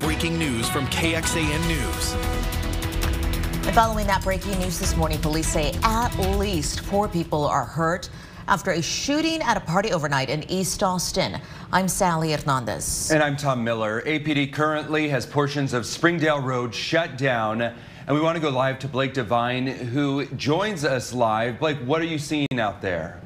Breaking news from KXAN News. And following that breaking news this morning, police say at least four people are hurt after a shooting at a party overnight in East Austin. I'm Sally Hernandez. And I'm Tom Miller. APD currently has portions of Springdale Road shut down. And we want to go live to Blake Devine, who joins us live. Blake, what are you seeing out there?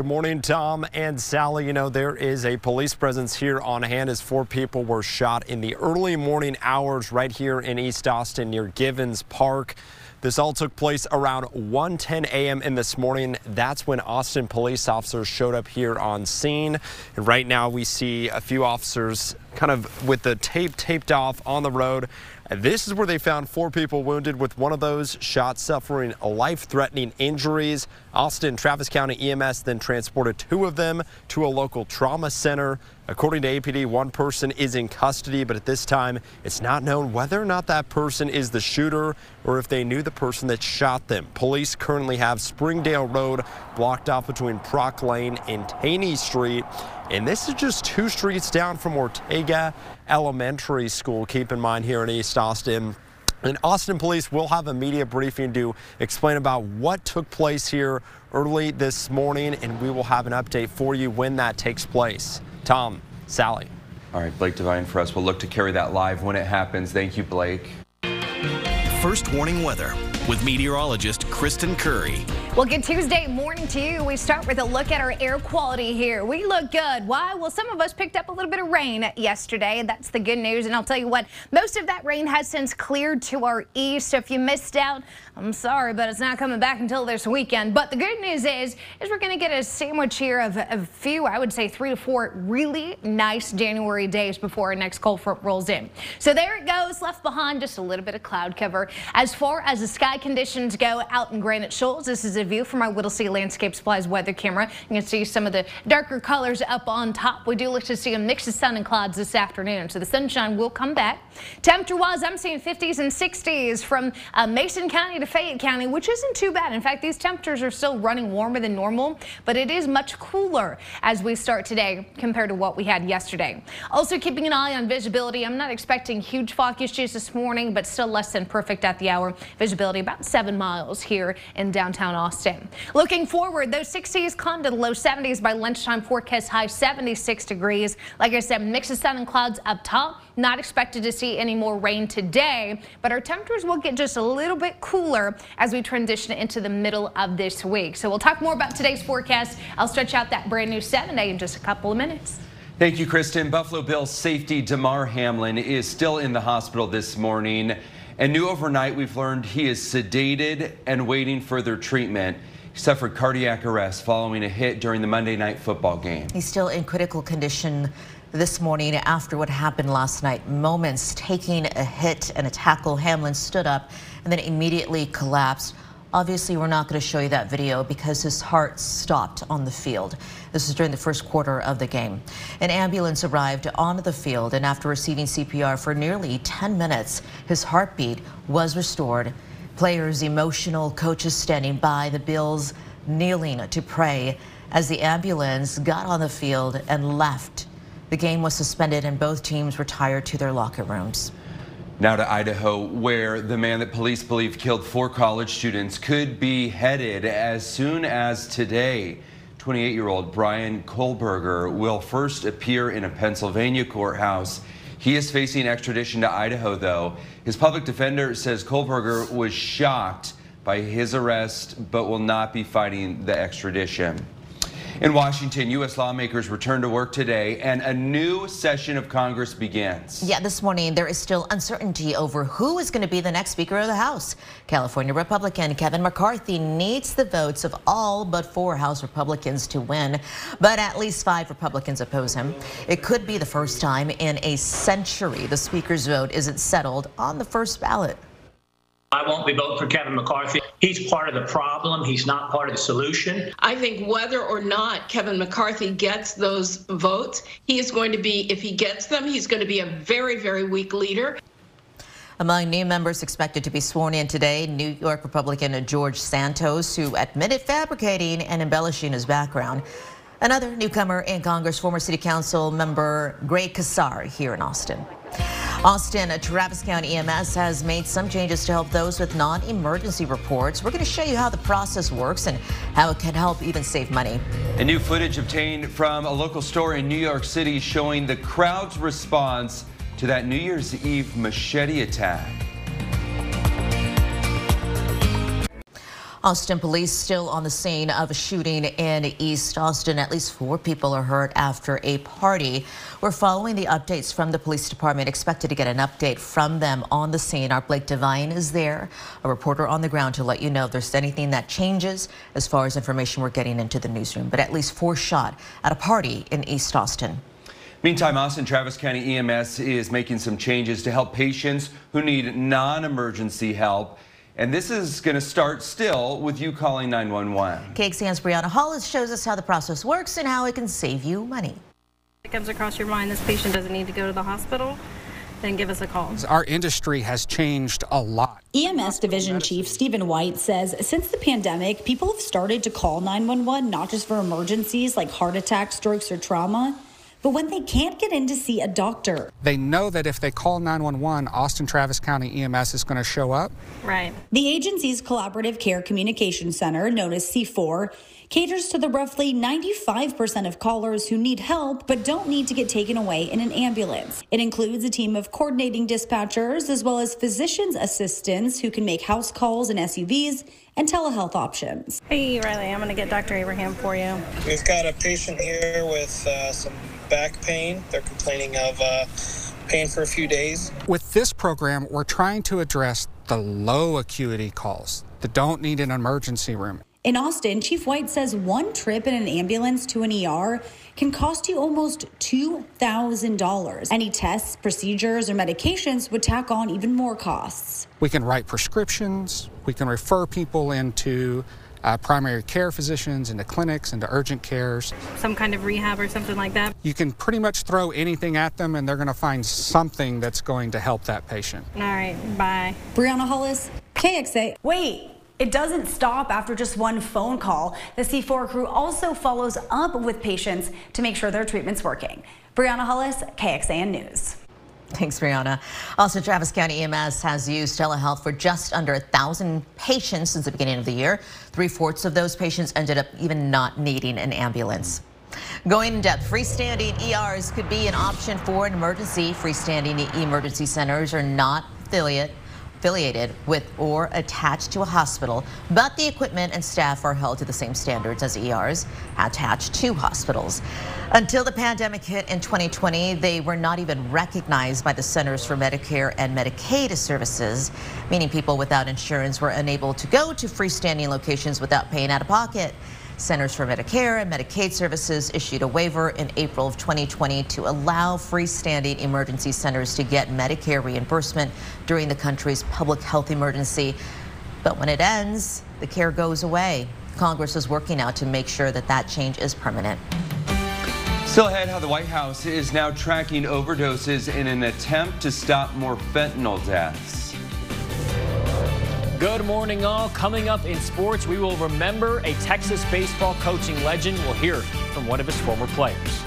Good morning, Tom and Sally. You know, there is a police presence here on hand as four people were shot in the early morning hours right here in East Austin near Givens Park. This all took place around 1:10 a.m. in this morning. That's when Austin police officers showed up here on scene. And right now we see a few officers kind of with the tape taped off on the road. This is where they found four people wounded with one of those shots suffering life-threatening injuries. Austin Travis County EMS then transported two of them to a local trauma center. According to APD, one person is in custody, but at this time, it's not known whether or not that person is the shooter or if they knew the person that shot them. Police currently have Springdale Road blocked off between Proc Lane and Taney Street. And this is just two streets down from Ortega Elementary School. Keep in mind here in East Austin. And Austin police will have a media briefing to explain about what took place here early this morning, and we will have an update for you when that takes place. Tom, Sally. All right, Blake Devine for us. We'll look to carry that live when it happens. Thank you, Blake. First warning weather with meteorologist Kristen Currie. Well, good Tuesday morning to you. We start with a look at our air quality here. We look good. Why? Well, some of us picked up a little bit of rain yesterday. That's the good news. And I'll tell you what, most of that rain has since cleared to our east. So if you missed out, I'm sorry, but it's not coming back until this weekend. But the good news is, is we're going to get a sandwich here of a few, I would say three to four really nice January days before our next cold front rolls in. So there it goes, left behind just a little bit of cloud cover. As far as the sky conditions go out in Granite Shoals, this is view from our Whittlesey Landscape Supplies weather camera. You can see some of the darker colors up on top. We do look to see a mix of sun and clouds this afternoon, so the sunshine will come back. Temperature-wise, I'm seeing 50s and 60s from uh, Mason County to Fayette County, which isn't too bad. In fact, these temperatures are still running warmer than normal, but it is much cooler as we start today compared to what we had yesterday. Also keeping an eye on visibility. I'm not expecting huge fog issues this morning, but still less than perfect at the hour. Visibility about seven miles here in downtown Austin. Looking forward, those 60s come to the low 70s by lunchtime. Forecast high 76 degrees. Like I said, mix of sun and clouds up top. Not expected to see any more rain today, but our temperatures will get just a little bit cooler as we transition into the middle of this week. So we'll talk more about today's forecast. I'll stretch out that brand new 7 day in just a couple of minutes. Thank you, Kristen. Buffalo Bills safety Damar Hamlin is still in the hospital this morning. And new overnight, we've learned he is sedated and waiting for further treatment. He suffered cardiac arrest following a hit during the Monday night football game. He's still in critical condition this morning after what happened last night. Moments taking a hit and a tackle. Hamlin stood up and then immediately collapsed. Obviously, we're not going to show you that video because his heart stopped on the field. This is during the first quarter of the game. An ambulance arrived onto the field, and after receiving CPR for nearly 10 minutes, his heartbeat was restored. Players emotional, coaches standing by, the Bills kneeling to pray as the ambulance got on the field and left. The game was suspended and both teams retired to their locker rooms. Now to Idaho, where the man that police believe killed four college students could be headed as soon as today. 28-year-old Bryan Kohberger will first appear in a Pennsylvania courthouse. He is facing extradition to Idaho, though. His public defender says Kohberger was shocked by his arrest, but will not be fighting the extradition. In Washington, U.S. lawmakers return to work today and a new session of Congress begins. Yeah, this morning there is still uncertainty over who is going to be the next Speaker of the House. California Republican Kevin McCarthy needs the votes of all but four House Republicans to win, but at least five Republicans oppose him. It could be the first time in a century the Speaker's vote isn't settled on the first ballot. I won't be voting for Kevin McCarthy. He's part of the problem. He's not part of the solution. I think whether or not Kevin McCarthy gets those votes, he is going to be, if he gets them, he's going to be a very, very weak leader. Among new members expected to be sworn in today, New York Republican George Santos, who admitted fabricating and embellishing his background. Another newcomer in Congress, former City Council member Greg Casar here in Austin. Austin, Travis County EMS has made some changes to help those with non-emergency reports. We're going to show you how the process works and how it can help even save money. A new footage obtained from a local store in New York City showing the crowd's response to that New Year's Eve machete attack. Austin police still on the scene of a shooting in East Austin. At least four people are hurt after a party. We're following the updates from the police department. Expected to get an update from them on the scene. Our Blake Devine is there, a reporter on the ground to let you know if there's anything that changes as far as information we're getting into the newsroom. But at least four shot at a party in East Austin. Meantime, Austin Travis County EMS is making some changes to help patients who need non-emergency help. And this is going to start still with you calling 911. KXAN's Brianna Hollis shows us how the process works and how it can save you money. It comes across your mind this patient doesn't need to go to the hospital, then give us a call. Our industry has changed a lot. EMS Division Chief Stephen White says since the pandemic, people have started to call 911 not just for emergencies like heart attacks, strokes, or trauma but when they can't get in to see a doctor. They know that if they call 911, Austin Travis County EMS is going to show up. Right. The agency's Collaborative Care Communication Center, known as C4, caters to the roughly 95% of callers who need help but don't need to get taken away in an ambulance. It includes a team of coordinating dispatchers as well as physician's assistants who can make house calls in SUVs and telehealth options. Hey, Riley, I'm going to get Dr. Abraham for you. We've got a patient here with uh, some back pain. They're complaining of uh, pain for a few days. With this program, we're trying to address the low acuity calls that don't need an emergency room. In Austin, Chief White says one trip in an ambulance to an ER can cost you almost $2,000. Any tests, procedures, or medications would tack on even more costs. We can write prescriptions, we can refer people into uh, primary care physicians, into clinics, into urgent cares. Some kind of rehab or something like that. You can pretty much throw anything at them and they're going to find something that's going to help that patient. All right, bye. Brianna Hollis, KXA. Wait. It doesn't stop after just one phone call. The C4 crew also follows up with patients to make sure their treatment's working. Brianna Hollis, KXAN News. Thanks, Brianna. Also, Travis County EMS has used telehealth for just under a thousand patients since the beginning of the year. Three-fourths of those patients ended up even not needing an ambulance. Going in depth, freestanding ERs could be an option for an emergency. Freestanding emergency centers are not affiliate affiliated with or attached to a hospital, but the equipment and staff are held to the same standards as ERs attached to hospitals. Until the pandemic hit in 2020, they were not even recognized by the Centers for Medicare and Medicaid Services, meaning people without insurance were unable to go to freestanding locations without paying out of pocket. Centers for Medicare and Medicaid Services issued a waiver in April of 2020 to allow freestanding emergency centers to get Medicare reimbursement during the country's public health emergency. But when it ends, the care goes away. Congress is working now to make sure that that change is permanent. Still ahead, how the White House is now tracking overdoses in an attempt to stop more fentanyl deaths. Good morning, all. Coming up in sports, we will remember a Texas baseball coaching legend. We'll hear from one of his former players.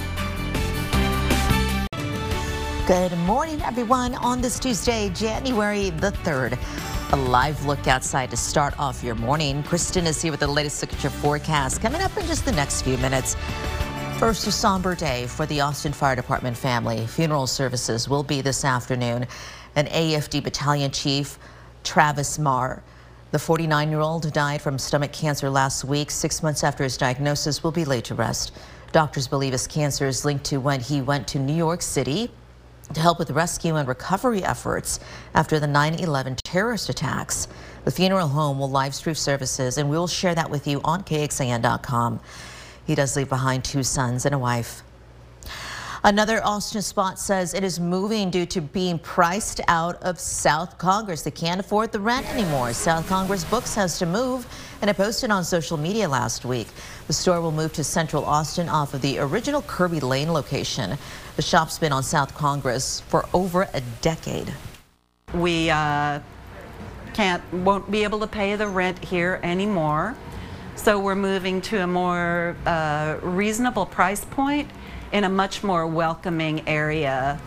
Good morning, everyone. On this Tuesday, January the 3rd, a live look outside to start off your morning. Kristen is here with the latest signature forecast coming up in just the next few minutes. First, a somber day for the Austin Fire Department family. Funeral services will be this afternoon. An AFD battalion chief Travis Marr. The 49 year old died from stomach cancer last week. Six months after his diagnosis, will be laid to rest. Doctors believe his cancer is linked to when he went to New York City to help with rescue and recovery efforts after the 9 11 terrorist attacks. The funeral home will live stream services, and we will share that with you on KXAN.com. He does leave behind two sons and a wife. Another Austin spot says it is moving due to being priced out of South Congress. They can't afford the rent anymore. South Congress Books has to move, and it posted on social media last week. The store will move to Central Austin off of the original Kirby Lane location. The shop's been on South Congress for over a decade. We uh, can't, won't be able to pay the rent here anymore. So we're moving to a more uh, reasonable price point in a much more welcoming area.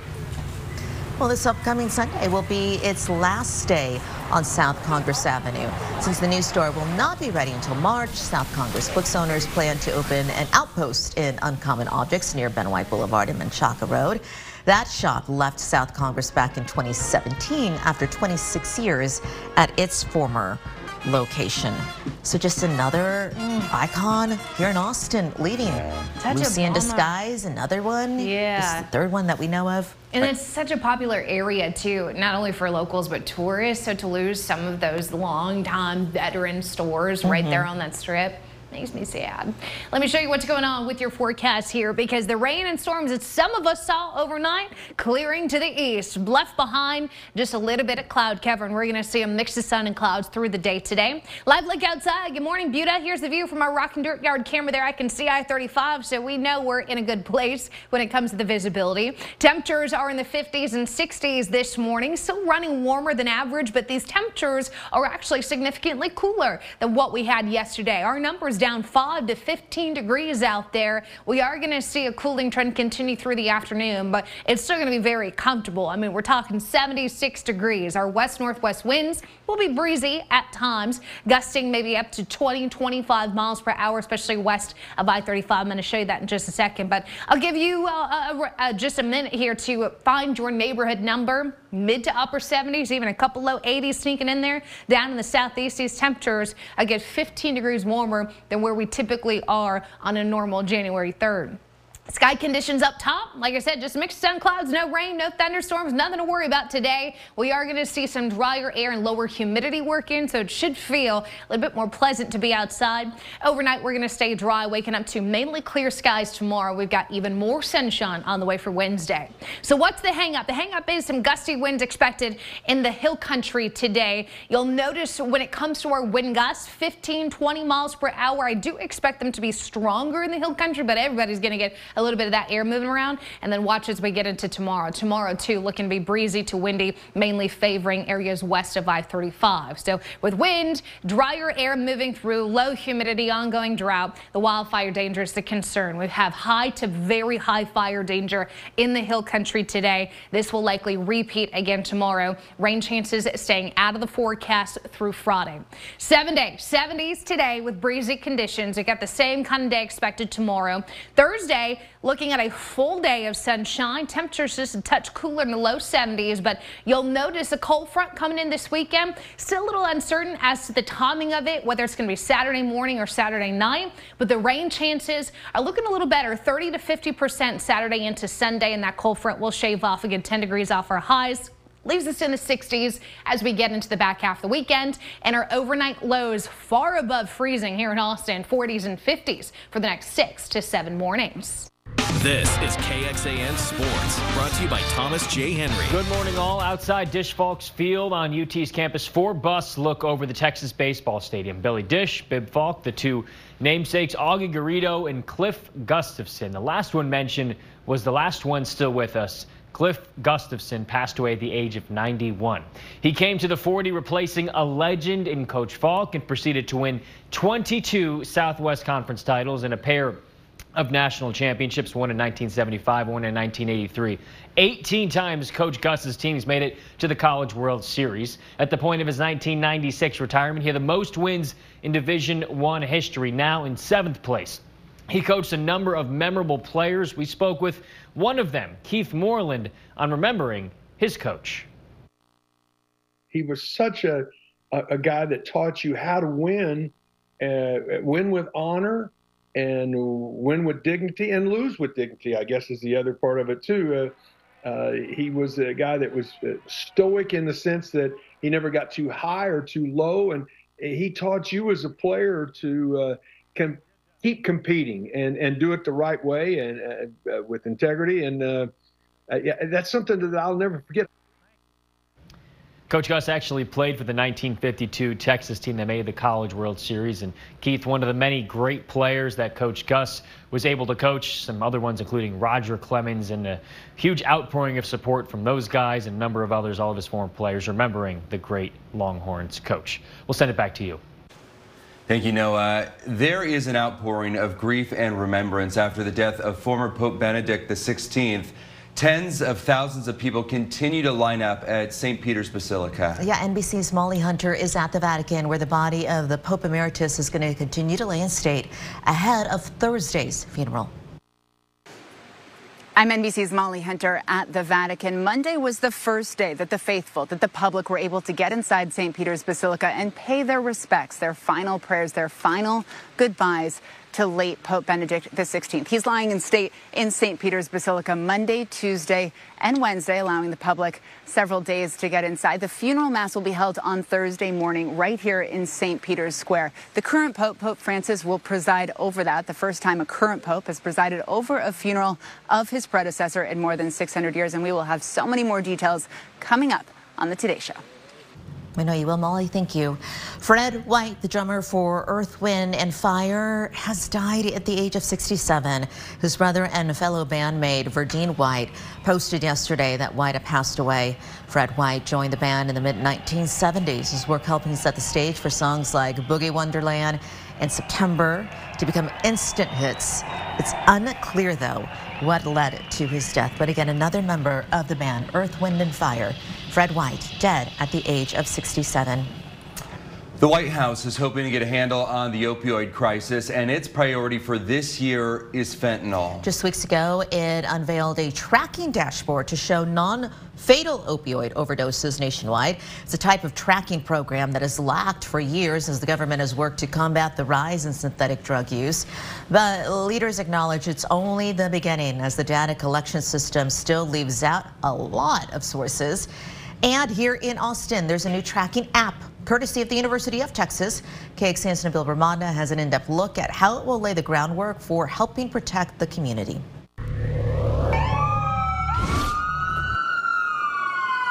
Well, this upcoming Sunday will be its last day on South Congress Avenue. Since the new store will not be ready until March, South Congress books owners plan to open an outpost in Uncommon Objects near Ben White Boulevard and Menchaca Road. That shop left South Congress back in 2017 after 26 years at its former location. So just another icon here in Austin leaving. Such a Lucy in. Disguise, another one. Yeah. This is the third one that we know of. And it's such a popular area too, not only for locals but tourists. So to lose some of those long-time veteran stores right Mhm. there on that strip makes me sad. Let me show you what's going on with your forecast here because the rain and storms that some of us saw overnight clearing to the east, left behind just a little bit of cloud cover, and we're going to see a mix of sun and clouds through the day today. Live look outside. Good morning, Buda. Here's the view from our Rock and Dirt Yard camera there. I can see I-35, so we know we're in a good place when it comes to the visibility. Temperatures are in the 50s and 60s this morning, still running warmer than average, but these temperatures are actually significantly cooler than what we had yesterday. Our numbers down 5 to 15 degrees out there. We are going to see a cooling trend continue through the afternoon, but it's still going to be very comfortable. I mean, we're talking 76 degrees. Our west northwest winds will be breezy at times, gusting maybe up to 20, 25 miles per hour, especially west of I-35. I'm going to show you that in just a second, but I'll give you uh, uh, uh, just a minute here to find your neighborhood number. Mid to upper 70s, even a couple low 80s sneaking in there. Down in the southeast, these temperatures get 15 degrees warmer than where we typically are on a normal January 3rd. Sky conditions up top. Like I said, just mixed sun clouds, no rain, no thunderstorms, nothing to worry about today. We are going to see some drier air and lower humidity work in, so it should feel a little bit more pleasant to be outside. Overnight, we're going to stay dry, waking up to mainly clear skies tomorrow. We've got even more sunshine on the way for Wednesday. So what's the hang up? The hang up is some gusty winds expected in the hill country today. You'll notice when it comes to our wind gusts, 15, 20 miles per hour. I do expect them to be stronger in the hill country, but everybody's going to get a little bit of that air moving around. And then watch as we get into tomorrow. Tomorrow, too, looking to be breezy to windy, mainly favoring areas west of I-35. So with wind, drier air moving through, low humidity, ongoing drought, the wildfire danger is the concern. We have high to very high fire danger in the hill country today. This will likely repeat again tomorrow. Rain chances staying out of the forecast through Friday. Seven days, 70s today with breezy conditions. We got the same kind of day expected tomorrow. Thursday, looking at a full day of sunshine. Temperatures just a touch cooler in the low 70s, but you'll notice a cold front coming in this weekend. Still a little uncertain as to the timing of it, whether it's going to be Saturday morning or Saturday night, but the rain chances are looking a little better, 30 to 50% Saturday into Sunday, and that cold front will shave off again 10 degrees off our highs leaves us in the 60s as we get into the back half of the weekend and our overnight lows far above freezing here in Austin 40s and 50s for the next six to seven mornings. This is KXAN Sports, brought to you by Thomas J. Henry. Good morning, all. Outside Disch Falks Field on UT's campus, four busts look over the Texas Baseball Stadium. Billy Disch, Bibb Falk, the two namesakes, Augie Garrido and Cliff Gustafson. The last one mentioned was the last one still with us. Cliff Gustafson passed away at the age of 91. He came to the 40 replacing a legend in Coach Falk and proceeded to win 22 Southwest Conference titles and a pair of national championships, one in 1975, one in 1983. 18 times Coach Gus's teams made it to the College World Series. At the point of his 1996 retirement, he had the most wins in Division One history, now in seventh place. He coached a number of memorable players. We spoke with one of them, Keith Moreland, on remembering his coach. He was such a, a, a guy that taught you how to win, uh, win with honor, and win with dignity and lose with dignity. I guess is the other part of it too. Uh, uh, he was a guy that was uh, stoic in the sense that he never got too high or too low, and he taught you as a player to uh, com- keep competing and and do it the right way and uh, with integrity. And uh, yeah, that's something that I'll never forget. Coach Gus actually played for the 1952 Texas team that made the College World Series. And Keith, one of the many great players that Coach Gus was able to coach, some other ones including Roger Clemens, and a huge outpouring of support from those guys and a number of others, all of his former players, remembering the great Longhorns coach. We'll send it back to you. Thank you, Noah. There is an outpouring of grief and remembrance after the death of former Pope Benedict XVI. Tens of thousands of people continue to line up at St. Peter's Basilica. Yeah, NBC's Molly Hunter is at the Vatican where the body of the Pope Emeritus is going to continue to lay in state ahead of Thursday's funeral. I'm NBC's Molly Hunter at the Vatican. Monday was the first day that the faithful, that the public were able to get inside St. Peter's Basilica and pay their respects, their final prayers, their final goodbyes to late Pope Benedict XVI. He's lying in state in St. Peter's Basilica Monday, Tuesday, and Wednesday, allowing the public several days to get inside. The funeral mass will be held on Thursday morning right here in St. Peter's Square. The current Pope, Pope Francis, will preside over that. The first time a current Pope has presided over a funeral of his predecessor in more than 600 years. And we will have so many more details coming up on the Today Show. I know you will, Molly. Thank you. Fred White, the drummer for Earth, Wind, and Fire, has died at the age of 67. His brother and fellow bandmate, Verdine White, posted yesterday that White had passed away. Fred White joined the band in the mid-1970s. His work helping set the stage for songs like Boogie Wonderland and September to become instant hits. It's unclear, though, what led to his death. But again, another member of the band, Earth, Wind, and Fire, Fred White, dead at the age of 67. The White House is hoping to get a handle on the opioid crisis, and its priority for this year is fentanyl. Just weeks ago, it unveiled a tracking dashboard to show non-fatal opioid overdoses nationwide. It's a type of tracking program that has lacked for years as the government has worked to combat the rise in synthetic drug use. But leaders acknowledge it's only the beginning as the data collection system still leaves out a lot of sources. And here in Austin, there's a new tracking app courtesy of the University of Texas. KXAN's Nabil Remadna has an in-depth look at how it will lay the groundwork for helping protect the community.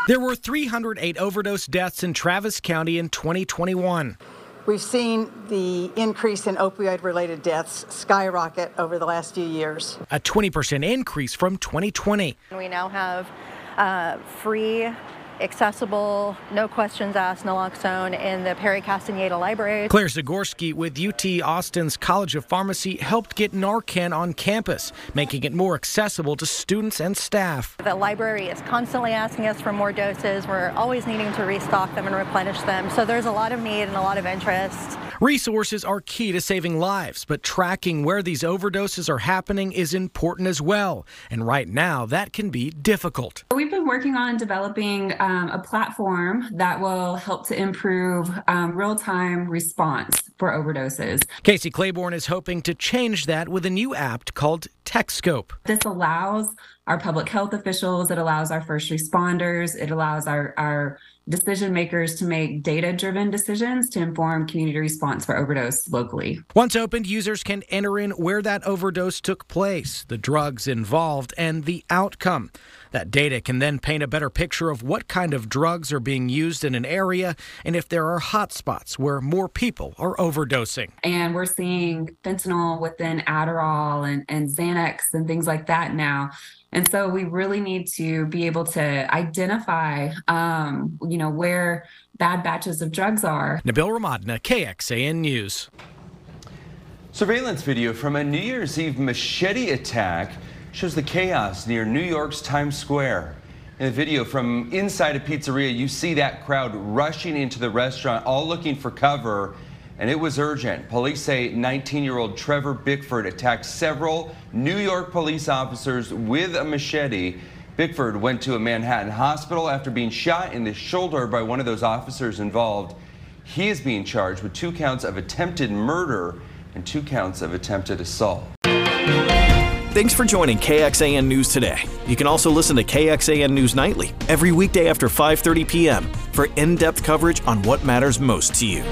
There were 308 overdose deaths in Travis County in 2021. We've seen the increase in opioid related deaths skyrocket over the last few years. A 20% increase from 2020. We now have uh, free accessible, no questions asked naloxone in the Perry Castaneda Library. Claire Zagorski with UT Austin's College of Pharmacy helped get Narcan on campus, making it more accessible to students and staff. The library is constantly asking us for more doses. We're always needing to restock them and replenish them. So there's a lot of need and a lot of interest. Resources are key to saving lives, but tracking where these overdoses are happening is important as well. And right now, that can be difficult. We've been working on developing um, a platform that will help to improve um, real time response for overdoses. Kasey Claborn is hoping to change that with a new app called TechScope. This allows our public health officials, it allows our first responders, it allows our, our decision makers to make data driven decisions to inform community response for overdose locally. Once opened, users can enter in where that overdose took place, the drugs involved, and the outcome. That data can then paint a better picture of what kind of drugs are being used in an area and if there are hotspots where more people are overdosing. And we're seeing fentanyl within Adderall and, and Xanax and things like that now. And so we really need to be able to identify, um, you know, where bad batches of drugs are. Nabil Remadna, KXAN News. Surveillance video from a New Year's Eve machete attack shows the chaos near New York's Times Square. In the video from inside a pizzeria, you see that crowd rushing into the restaurant, all looking for cover and it was urgent. Police say 19-year-old Trevor Bickford attacked several New York police officers with a machete. Bickford went to a Manhattan hospital after being shot in the shoulder by one of those officers involved. He is being charged with two counts of attempted murder and two counts of attempted assault. Thanks for joining KXAN News today. You can also listen to KXAN News Nightly every weekday after 5:30 p.m. for in-depth coverage on what matters most to you.